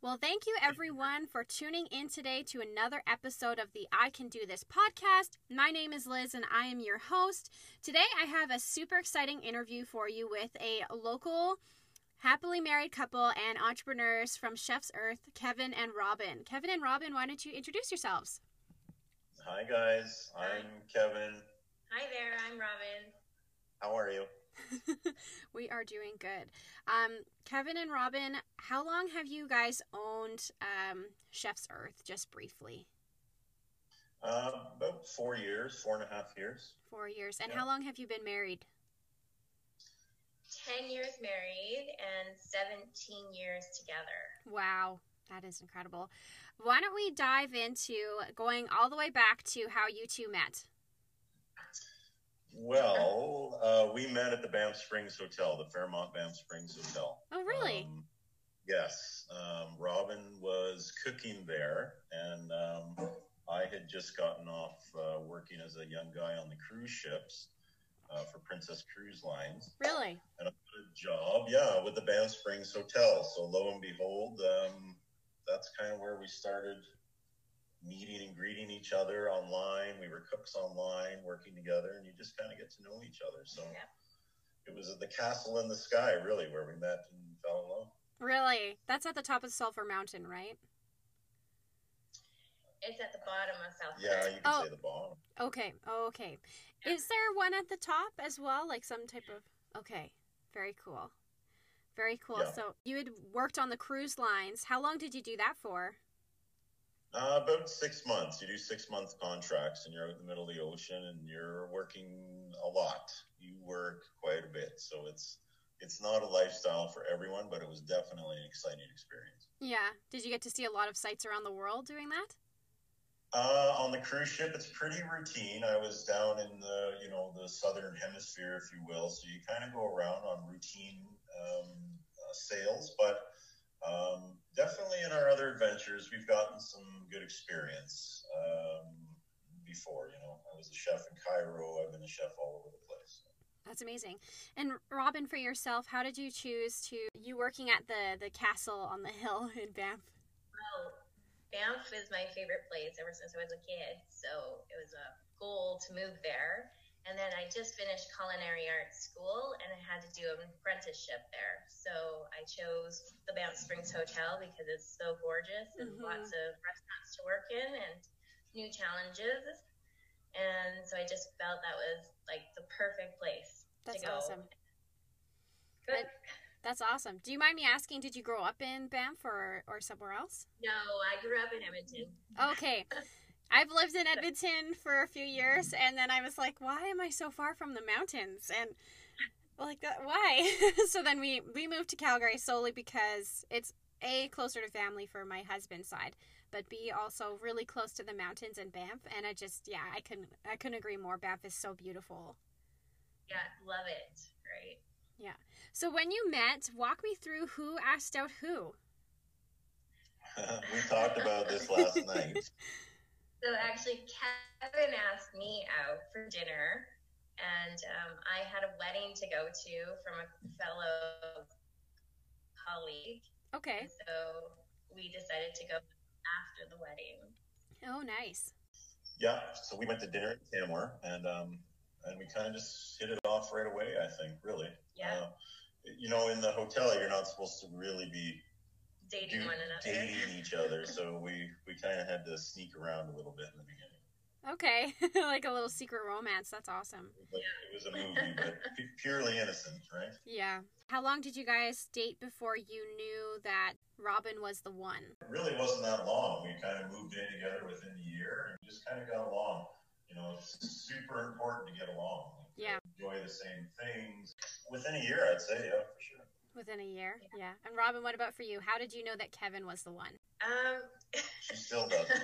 Well, thank you everyone for tuning in today to another episode of the I Can Do This podcast. My name is Liz and I am your host. Today I have a super exciting interview for you with a local happily married couple and entrepreneurs from Chef's Earth, Kevin and Robin. Kevin and Robin, why don't you introduce yourselves? Hi guys, I'm Kevin. Hi there, I'm Robin. How are you? we are doing good. Um, Kevin and Robin, how long have you guys owned um, Chef's Earth? Just briefly. Uh, about four years, four and a half years. Four years. And Yeah. how long have you been married? 10 years married and 17 years together. Wow, that is incredible. Why don't we dive into going all the way back to how you two met? Well, uh, we met at the Banff Springs Hotel, the Fairmont Banff Springs Hotel. Oh, really? Um, yes. Um, Robin was cooking there, and um, I had just gotten off uh, working as a young guy on the cruise ships uh, for Princess Cruise Lines. really? and a good job, yeah, with the Banff Springs Hotel. So lo and behold, um, that's kind of where we started meeting and greeting each other online. We were cooks online, working together, and you just kind of get to know each other. So Yep. it was at the castle in the sky, really, where we met and fell in love. Really? That's at the top of Sulphur Mountain, right? It's at the bottom of South Yeah, you could Oh. say the bomb. Okay. Okay. Is there one at the top as well? Like some type of. Okay. Very cool. Very cool. Yeah. So you had worked on the cruise lines. How long did you do that for? Uh, about six months. You do six month contracts, and you're out in the middle of the ocean, and you're working a lot. You work quite a bit, so it's it's not a lifestyle for everyone, but it was definitely an exciting experience. Yeah. Did you get to see a lot of sights around the world doing that? Uh, on the cruise ship, it's pretty routine. I was down in the you know the southern hemisphere, if you will, so you kind of go around on routine um, uh, sails, but. Um, definitely in our other adventures, we've gotten some good experience um, before. You know, I was a chef in Cairo. I've been a chef all over the place. That's amazing. And Robin, for yourself, how did you choose to you working at the the castle on the hill in Banff? Well, Banff is my favorite place ever since I was a kid, so it was a goal to move there. And then I just finished culinary arts school and I had to do an apprenticeship there. So I chose the Banff Springs Hotel because it's so gorgeous and Mhm. lots of restaurants to work in and new challenges. And so I just felt that was like the perfect place That's to go. awesome. Good. That's awesome. Do you mind me asking, did you grow up in Banff or, or somewhere else? No, I grew up in Edmonton. Okay. I've lived in Edmonton for a few years, and then I was like, why am I so far from the mountains? And like, uh, why? so then we, we moved to Calgary solely because it's A, closer to family for my husband's side, but B, also really close to the mountains in Banff. And I just, yeah, I couldn't, I couldn't agree more. Banff is so beautiful. Yeah, love it. Right. Yeah. So when you met, walk me through who asked out who. we talked about this last night. So actually, Kevin asked me out for dinner, and um, I had a wedding to go to from a fellow colleague. Okay. And so we decided to go after the wedding. Oh, nice. Yeah, so we went to dinner at Tamworth, and um, and we kind of just hit it off right away. I think, really. Yeah. Uh, you know, in the hotel, you're not supposed to really be Dating do- one another. dating each other, so we we kind of had to sneak around a little bit in the beginning. Okay. like a little secret romance. That's awesome. But it was a movie, but pu- purely innocent, right? Yeah. How long did you guys date before you knew that Robin was the one? It really wasn't that long. We kind of moved in together within a year, and just kind of got along. You know, it's super important to get along. Yeah. Enjoy the same things. Within a year, I'd say, yeah, for sure. Within a year? Yeah. And Robin, what about for you? How did you know that Kevin was the one? Um, She still doesn't.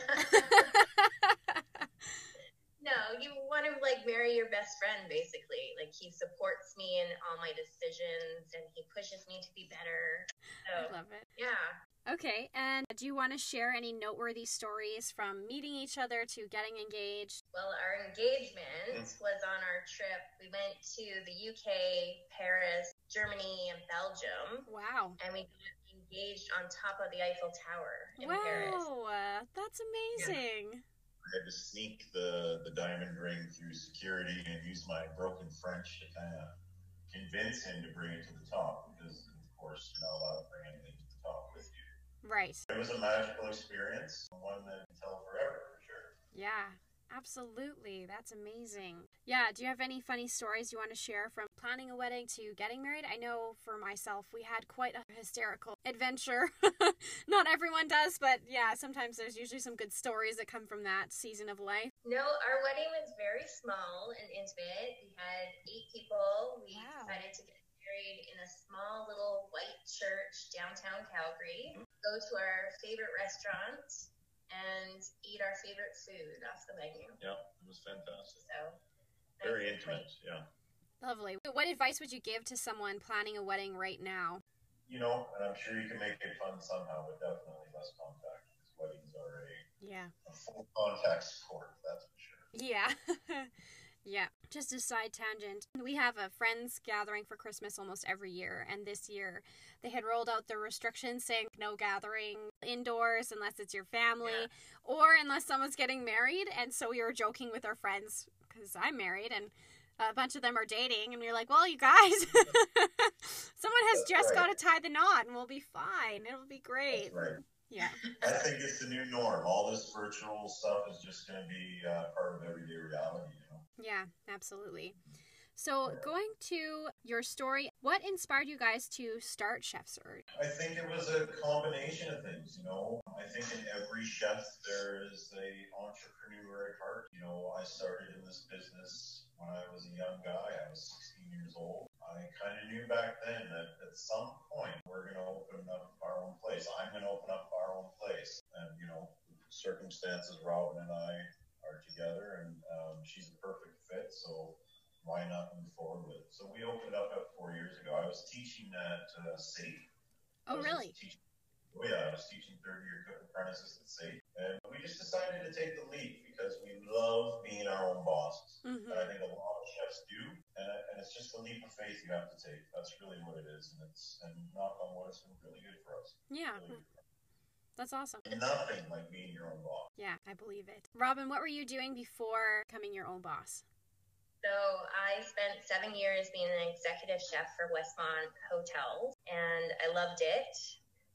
no, you want to like marry your best friend, basically. Like he supports me in all my decisions, and he pushes me to be better. I love it. yeah. Okay. And do you want to share any noteworthy stories from meeting each other to getting engaged? Well, our engagement was on our trip. We went to the UK, Paris, Germany, and Belgium, Wow. and we got engaged on top of the Eiffel Tower in Paris. Wow, uh, that's amazing. I had to sneak the, the diamond ring through security and use my broken French to kind of convince him to bring it to the top because, of course, you're not allowed to bring anything to the top with you. Right. It was a magical experience, one that will tell forever for sure. Yeah, absolutely. That's amazing. Yeah, do you have any funny stories you want to share from planning a wedding to getting married? I know for myself, we had quite a hysterical adventure. Not everyone does, but yeah, sometimes there's usually some good stories that come from that season of life. No, our wedding was very small and intimate. We had eight people. We Wow. decided to get married in a small little white church downtown Calgary. Go to our favorite restaurant and eat our favorite food off the menu. Yeah, it was fantastic. So Very nice intimate, quaint. yeah. Lovely. What advice would you give to someone planning a wedding right now? You know, and I'm sure you can make it fun somehow, but definitely less contact because weddings are a, Yeah. a full contact sport, that's for sure. Yeah. yeah. Just a side tangent. We have a friends gathering for Christmas almost every year, and this year they had rolled out the restrictions saying no gathering indoors unless it's your family Yeah. or unless someone's getting married. And so we were joking with our friends because I'm married and a bunch of them are dating, and we are like, well, you guys, someone has That's just right. got to tie the knot, and we'll be fine. It'll be great. Right. Yeah. I think it's the new norm. All this virtual stuff is just going to be uh, part of everyday reality? Yeah, absolutely. So, going to your story, what inspired you guys to start Chef's Earth? I think it was a combination of things, you know. I think in every chef there is a entrepreneur at heart. You know, I started in this business when I was a young guy. I was 16 years old. I kind of knew back then that at some point we're going to open up our own place. I'm going to open up our own place. And, you know, circumstances, Robin and I are together and um, she's a perfect fit. So why not move forward with it? So we opened up about four years ago. I was teaching at uh, SAIT. Oh, really? Teaching, oh yeah, I was teaching third year cook apprentices at SAIT, and we just decided to take the leap because we love being our own bosses. hmm And I think a lot of chefs do, and, and it's just a leap of faith you have to take. That's really what it is, and it's and knock on wood, it's been really good for us. Yeah, Really good for us. That's awesome. Nothing like being your own boss. Yeah, I believe it. Robin, what were you doing before becoming your own boss? So I spent seven years being an executive chef for Westmont Hotels, and I loved it.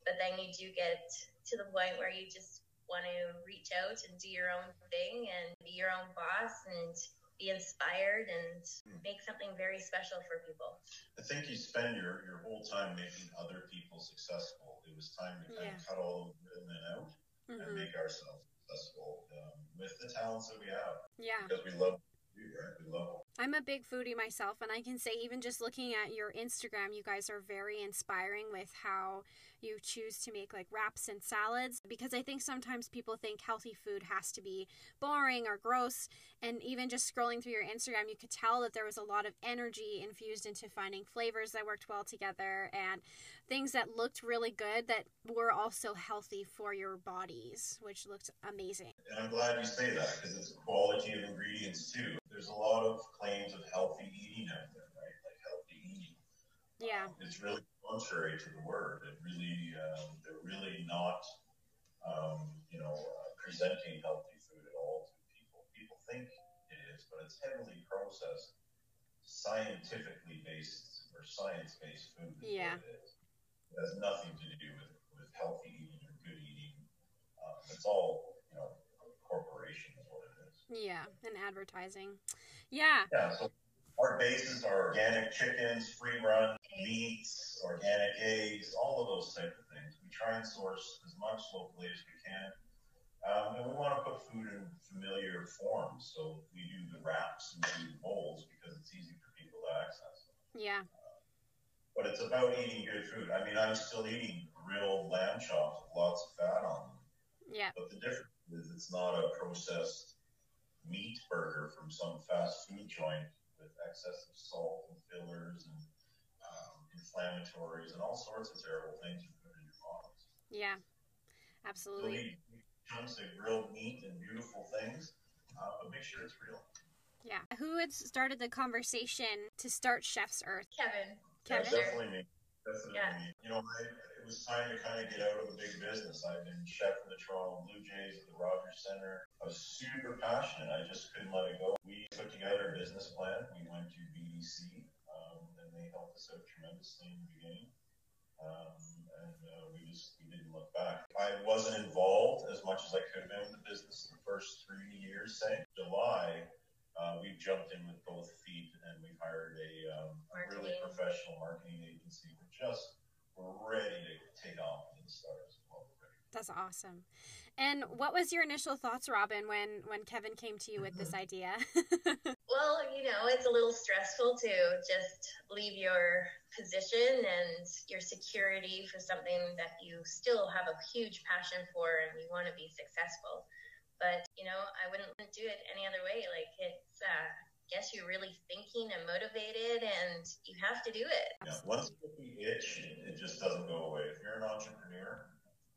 But then you do get to the point where you just want to reach out and do your own thing and be your own boss and be inspired and make something very special for people. I think you spend your, your whole time making other people successful. It was time to kind Yeah. of cut all the middlemen out and hmm make ourselves successful um, with the talents that we have Yeah. because we love what we do, right? We love I'm a big foodie myself, and I can say, even just looking at your Instagram, you guys are very inspiring with how you choose to make like wraps and salads. Because I think sometimes people think healthy food has to be boring or gross. And even just scrolling through your Instagram, you could tell that there was a lot of energy infused into finding flavors that worked well together and things that looked really good that were also healthy for your bodies, which looked amazing. And I'm glad you say that because it's a quality of ingredients too. There's a lot of claims of healthy eating out there, right? Like healthy eating. Yeah. Um, it's really contrary to the word. It really, um, they're really not, um, you know, uh, presenting healthy food at all to people. People think it is, but it's heavily processed, scientifically based or science-based food. Yeah. It. It has nothing to do with, with healthy eating or good eating. Um, it's all, you know, corporation is what it is. Yeah. And advertising. Yeah. Yeah, so our bases are organic chickens, free run meats, organic eggs, all of those type of things. We try and source as much locally as we can. Um, and we want to put food in familiar forms. So we do the wraps and we do the bowls because it's easy for people to access. Yeah. But it's about eating good food. I mean, I'm still eating grilled lamb chops with lots of fat on them. Yeah. But the difference it's not a processed meat burger from some fast food joint with excessive salt and fillers and um, inflammatories and all sorts of terrible things you put in your bodies. Yeah. So Absolutely. eat chunks of grilled meat and beautiful things, uh, but make sure it's real. Yeah. Who had started the conversation to start Chef's Earth? Kevin, Yeah, Kevin? Sure. definitely me. Definitely Yeah. me. You know, I, was time to kind of get out of the big business. I've been chef for the Toronto Blue Jays at the Rogers Centre. I was super passionate. I just couldn't let it go. We put together a business plan. We went to BDC, um, and they helped us out tremendously in the beginning. Um, and uh, we just we didn't look back. I wasn't involved as much as I could have been with the business the first three years. Say July, uh, we jumped in with both feet and we hired a, um, a really professional marketing agency. We're just we're ready to take off to the stars. Well, we're ready. That's awesome. And what was your initial thoughts, Robin, when when Kevin came to you with this idea? Well, you know, it's a little stressful to just leave your position and your security for something that you still have a huge passion for and you want to be successful. But, you know, I wouldn't do it any other way. Like, it's, uh, guess you're really thinking and motivated and you have to do it. Yeah, once you get the itch, it just doesn't go away. If you're an entrepreneur,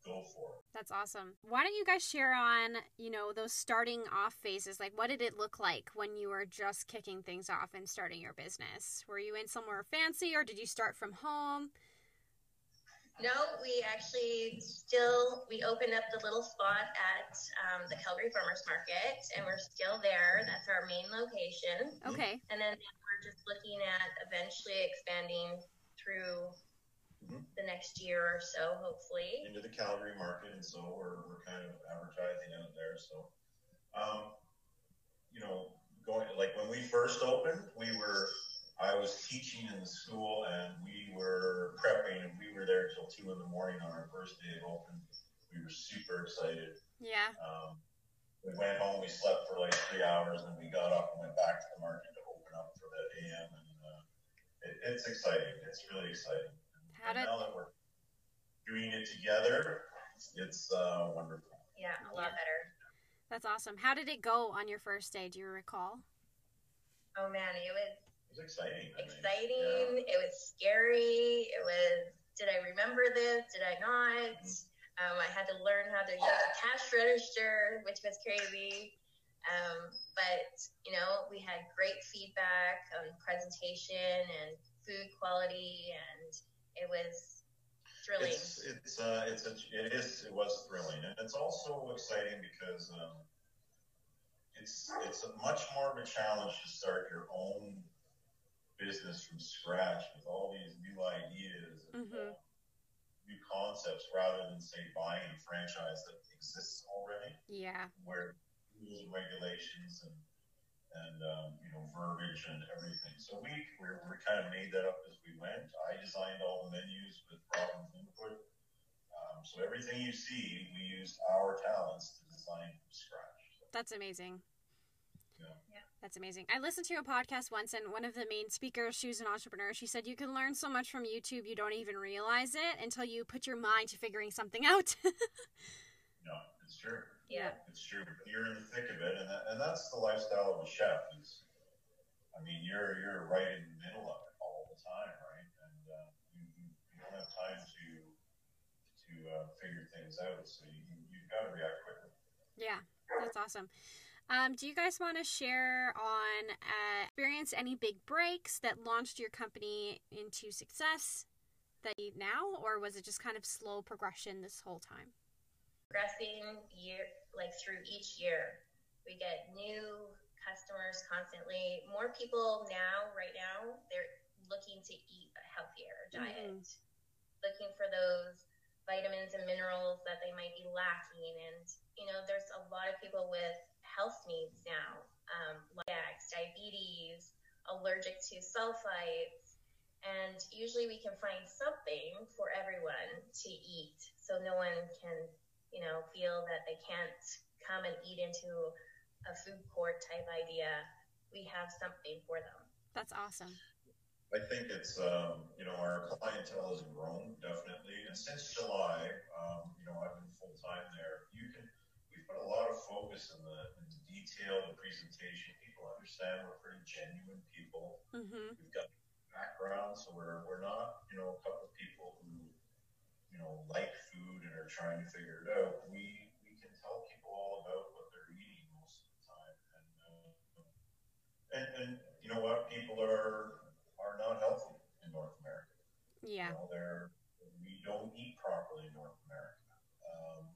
go for it. That's awesome. Why don't you guys share on, you know, those starting off phases? Like, what did it look like when you were just kicking things off and starting your business? Were you in somewhere fancy or did you start from home? No, we actually still we opened up the little spot at um, the Calgary Farmers Market, and we're still there. That's our main location. Okay. And then we're just looking at eventually expanding through The next year or so, hopefully. into the Calgary market, and so we're, we're kind of advertising out there. So, um, you know, going like when we first opened, we were I was teaching in the school, and we were prepping, and we were there till two in the morning on our first day of open. We were super excited. Yeah. Um, we went home, we slept for like three hours, and we got up and went back to the market to open up for that AM. And uh, it, it's exciting. It's really exciting. How And did now that we're doing it together, it's uh, wonderful. Yeah, a lot better. that's awesome. How did it go on your first day? Do you recall? Oh man, it was It was exciting. I mean, exciting. It was scary. It was. Did I remember this? Did I not? Um, I had to learn how to use a cash register, which was crazy. Um, but you know, we had great feedback on presentation and food quality, and it was thrilling. It's it's uh, it's a, it is it was thrilling, and it's also exciting because um, it's it's a much more of a challenge to start your own business from scratch with all these new ideas and Mhm. uh, new concepts, rather than say buying a franchise that exists already, Yeah. where rules and regulations and and um, you know verbiage and everything. So we we we kind of made that up as we went. I designed all the menus with Robin's input. Um, so everything you see, we used our talents to design from scratch. So, That's amazing. Yeah. Yeah. That's amazing. I listened to a podcast once, and one of the main speakers, she was an entrepreneur. She said you can learn so much from YouTube, you don't even realize it until you put your mind to figuring something out. no, it's true. Yeah. It's true. You're in the thick of it, and that, and that's the lifestyle of a chef. Is I mean, you're you're right in the middle of it all the time, right? And uh, you, you, you don't have time to to uh, figure things out, so you you've got to react quickly. yeah, that's awesome. Um, do you guys want to share on uh, experience any big breaks that launched your company into success that you now, or was it just kind of slow progression this whole time? progressing year like through each year. We get new customers constantly. More people now, right now, they're looking to eat a healthier diet, Mhm. looking for those vitamins and minerals that they might be lacking. And you know, there's a lot of people with health needs now, um, like diabetes, allergic to sulfites. And usually we can find something for everyone to eat so no one can you know, feel that they can't come and eat into a food court type idea, we have something for them. That's awesome. I think it's um, you know our clientele has grown definitely, and since July, um, you know I've been full time there. You can we put a lot of focus in the in the detail, the presentation. People understand we're pretty genuine people. Mm-hmm. We've got background, so we're we're not you know a couple of people who you know like food and are trying to figure it out. We we can tell people all about what they're eating most of the time, and uh, and and you know what people are are not healthy in North America. Yeah. You know, they're we don't eat properly in North America. Um,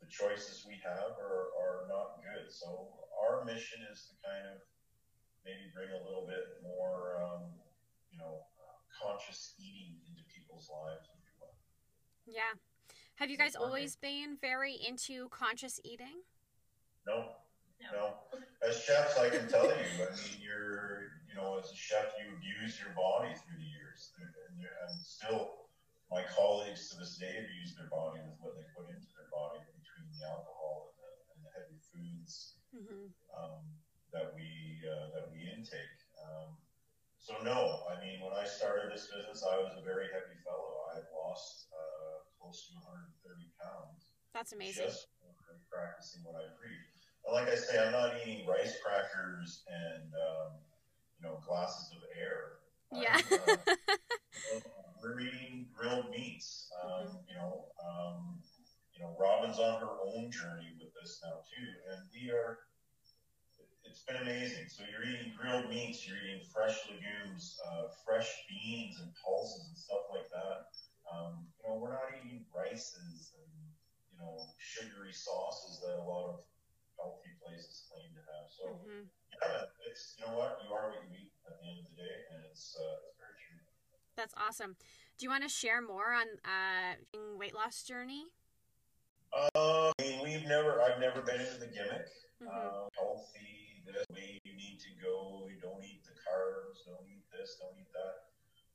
the choices we have are, are not good. So our mission is to kind of maybe bring a little bit more, um, you know, uh, conscious eating into people's lives, if you will. Yeah. Have you guys always been very into conscious eating? No, No. no. As chefs, I can tell you. I mean, you're, you know, as a chef, you abuse your body through the years, and, and still, my colleagues to this day abuse their body with what they put into their body between the alcohol and the, and the heavy foods Mm-hmm. um, that we uh, that we intake. Um, so no, I mean, when I started this business, I was a very heavy fellow. I had lost uh, close to 130 pounds That's amazing. just practicing what I preach. And like I say, I'm not eating rice crackers and um, you know glasses of air. Yeah. Uh, we're eating grilled meats. Um, You know, um, you know, Robin's on her own journey with this now too, and we are. It's been amazing. So you're eating grilled meats, you're eating fresh legumes, uh, fresh beans and pulses and stuff like that. Um, you know, we're not eating rices and you know sugary sauces that a lot of healthy places claim to have. So hmm yeah, it's you know what you are what you eat at the end of the day, and it's uh, it's very true. That's awesome. Do you want to share more on uh weight loss journey? Uh, I mean, we've never, I've never been into the gimmick. Mhm. Uh, healthy, this way you need to go. You don't eat the carbs. Don't eat this. Don't eat that.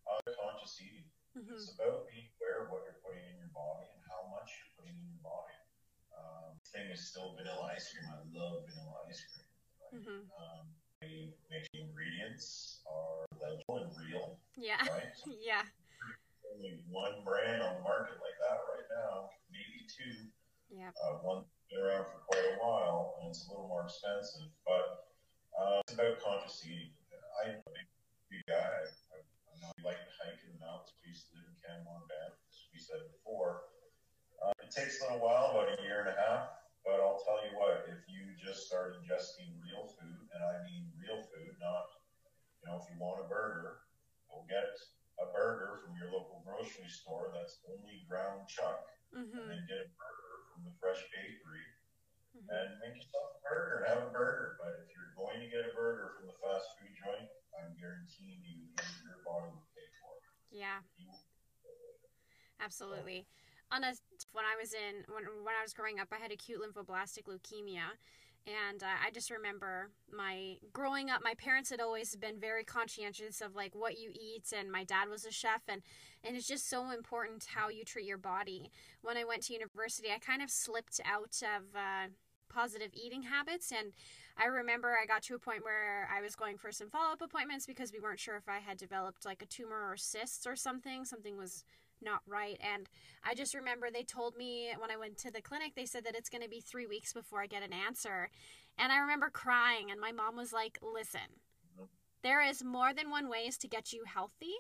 Uh, conscious eating. hmm It's about being aware of what you're putting in your body and how much you're putting in your body. Um, thing is still vanilla ice cream. I love vanilla ice cream. Right? hmm Um, make the ingredients are legible and real, Yeah. right? Yeah. Only one brand on the market like that right now, maybe two. Yeah. Uh, one's been around for quite a while, and it's a little more expensive, but uh, it's about conscious eating. I'm a big, big guy. I, I know I like to hike in the mountains. We used to live in Canmore Banff, as we said before. Uh, it takes a little while, about a year and a half, but I'll tell you what, if you just start ingesting real food, and I mean real food, not, you know, if you want a burger, go get a burger from your local grocery store that's ground chuck, and hmm then get a burger from the fresh bakery hmm and make yourself a burger and have a burger. But if you're going to get a burger from the fast food joint, I'm guaranteeing you your body will pay for it. Yeah. Absolutely. On a when I was in when when I was growing up, I had acute lymphoblastic leukemia, and uh, I just remember my growing up. My parents had always been very conscientious of like what you eat, and my dad was a chef, and and it's just so important how you treat your body. When I went to university, I kind of slipped out of. Uh, positive eating habits and I remember I got to a point where I was going for some follow-up appointments because we weren't sure if I had developed like a tumor or cysts or something something was not right. And I just remember they told me when I went to the clinic, they said that it's going to be three weeks before I get an answer. And I remember crying, and my mom was like, Listen, there is more than one ways to get you healthy.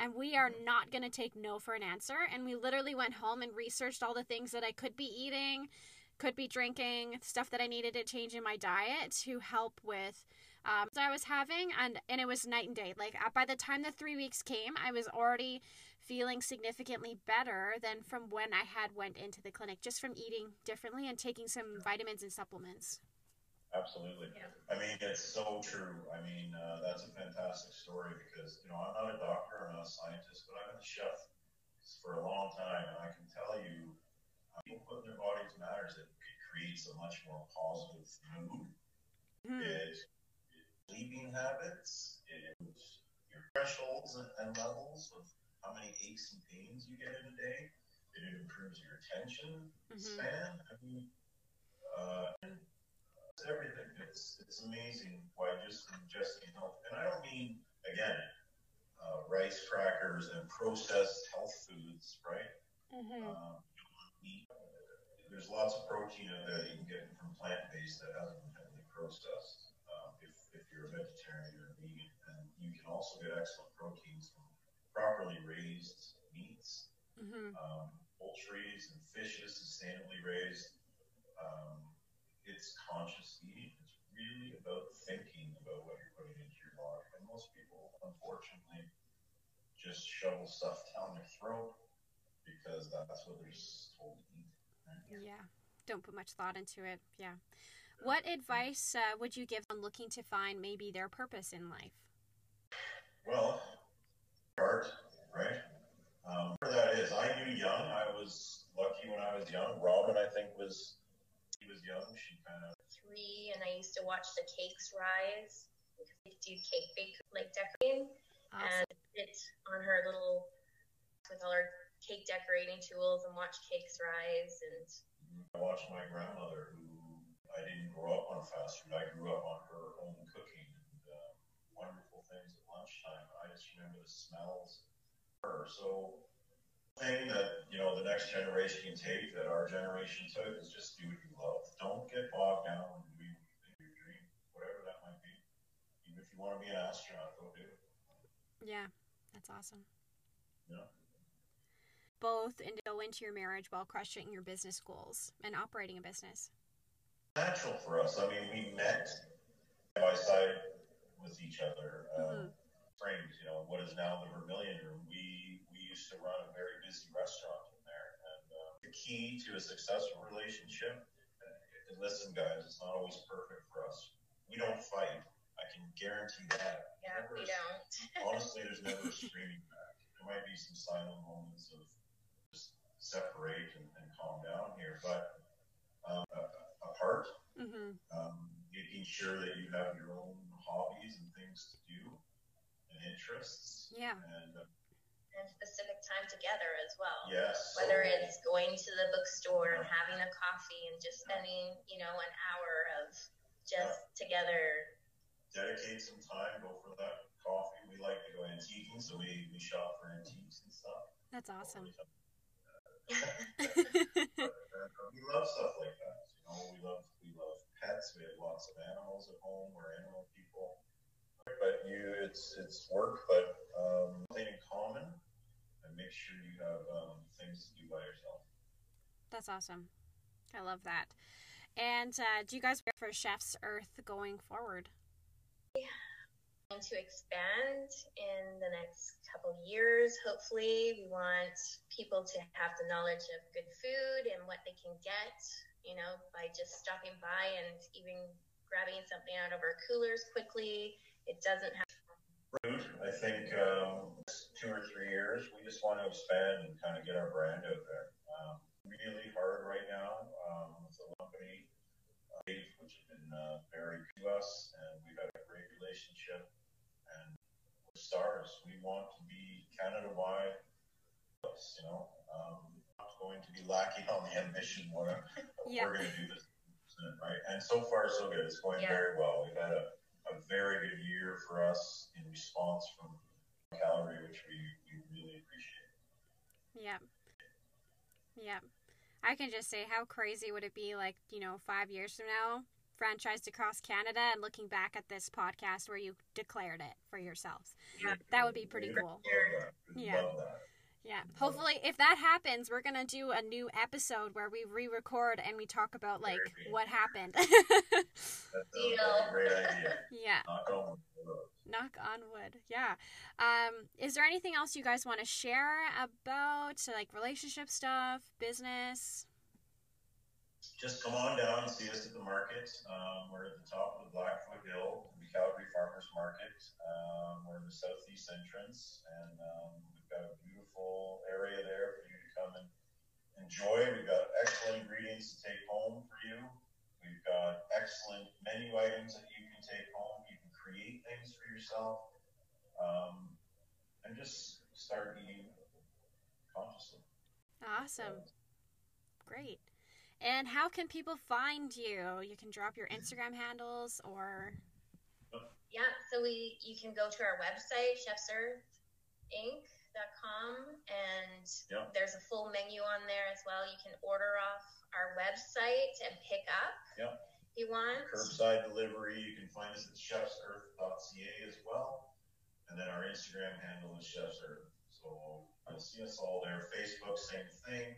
And we are not going to take no for an answer. And we literally went home and researched all the things that I could be eating, could be drinking, stuff that I needed to change in my diet to help with um, that I was having, and and it was night and day. Like uh, by the time the three weeks came, I was already feeling significantly better than from when I had went into the clinic, just from eating differently and taking some vitamins and supplements. Absolutely. Yeah. I mean, it's so true. I mean, uh, that's a fantastic story because, you know, I'm not a doctor, I'm not a scientist, but I've been a chef for a long time, and I can tell you, creates a much more positive mood. Hmm. It, it sleeping habits, it your thresholds and, and levels of how many aches and pains you get in a day. It improves your attention Mhm. span. I mean, uh, it's everything. It's it's amazing why just ingesting health, and I don't mean again uh, rice crackers and processed health foods, right? Mhm. Um, there's lots of protein in there that you can get from plant based that hasn't been heavily processed. Um, if, if you're a vegetarian or a vegan, and you can also get excellent proteins from properly raised meats Mhm. um, poultries and fishes sustainably raised. Um, it's conscious eating. It's really about thinking about what you're putting into your body. And most people, unfortunately, just shovel stuff down their throat because that's what they're told to eat. Right? Yeah. Don't put much thought into it. Yeah. What advice uh, would you give on looking to find maybe their purpose in life? Well, art, right? Um, that is, I knew young. I was lucky when I was young. Robin, I think, was he was young. She kind of three, and I used to watch the cakes rise because they do cake bake like decorating, awesome. and sit on her little with all her cake decorating tools and watch cakes rise. And I watched my grandmother, who I didn't grow up on fast food. I grew up on her home cooking and uh, wonderful things at lunchtime. I just remember the smells. Her so thing that you know the next generation can take that our generation took is just do what you love. Don't get bogged down in doing your dream, whatever that might be. Even if you want to be an astronaut, go do it. Yeah, that's awesome. Yeah. Both and go into your marriage while crushing your business goals and operating a business. Natural for us. I mean, we met by side with each other. Um, mm-hmm. Frames, you know, what is now the Vermillion Room. We we used to run a very busy restaurant in there, and uh, the key to a successful relationship. And listen, guys, it's not always perfect for us. We don't fight. I can guarantee that. Yeah, never, we don't. honestly, there's never a screaming match. There might be some silent moments of just separate and, and calm down here, but um, apart. Mm-hmm. Um, making sure that you have your own hobbies and things to do and interests. Yeah. And, uh, and specific time together as well. Yes. Whether so, it's going to the bookstore and having a coffee and just spending, you know, an hour of just yeah. together. Dedicate some time, go for that coffee. We like to go antiquing, so we, we shop for antiques and stuff. That's awesome. we love stuff like that You know, we love we love pets. We have lots of animals at home. We're animal people. But you, it's it's work, but um, something in common, and make sure you have um, things to do by yourself. That's awesome. I love that. And uh, do you guys prepare for Chef's Earth going forward? Yeah to expand in the next couple years. Hopefully, we want people to have the knowledge of good food and what they can get you know, by just stopping by and even grabbing something out of our coolers quickly. It doesn't have. Root, I think um, two or three years, we just want to expand and kind of get our brand out there. Um, really hard right now um, with the company, uh, which has been uh, very to us, and we've had a great relationship. Stars. We want to be Canada wide, you know. Um, going to be lacking on the ambition. We're, yeah. we're going to do this, right? And so far, so good. It's going yeah. very well. We've had a, a very good year for us in response from Calgary, which we, we really appreciate. Yeah. Yeah. I can just say, how crazy would it be, like, you know, five years from now, franchised across Canada and looking back at this podcast where you declared it for yourselves? Yeah. That would be pretty cool. Yeah. Yeah. Hopefully, if that happens, we're gonna do a new episode where we re-record and we talk about like what happened. That's a great idea. Yeah. Knock on wood. Knock on wood. Yeah. Um, is there anything else you guys want to share about like relationship stuff, business? Just come on down and see us at the market. Um, we're at the top of the Blackfoot Hill, the Calgary Farmers Market. Um, we're in the southeast entrance, and um, we've got a beautiful area there for you to come and enjoy. We've got excellent ingredients to take home for you. We've got excellent menu items that you can take home. You can create things for yourself, um, and just start eating consciously. Awesome. Great. And how can people find you? You can drop your Instagram handles or. Yeah, so we you can go to our website, Chef's Earth and yep. there's a full menu on there as well. You can order off our website and pick up yep. if you want. Curbside delivery. You can find us at chefsearth.ca as well. And then our Instagram handle is Chef's Earth. So you'll see us all there. Facebook, same thing.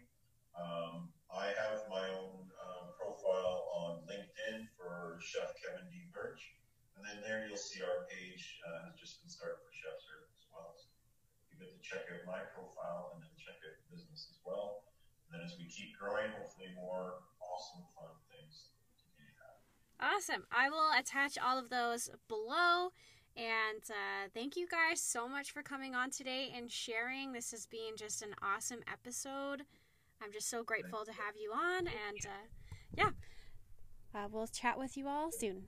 Um, I have my own um, profile on LinkedIn for Chef Kevin D. Birch. And then there you'll see our page uh, has just been started for Chef's Earth as well. So you get to check out my profile and then check out the business as well. And then as we keep growing, hopefully more awesome, fun things. Awesome. I will attach all of those below. And uh, thank you guys so much for coming on today and sharing. This has been just an awesome episode. I'm just so grateful to have you on. And uh, yeah, uh, we'll chat with you all soon.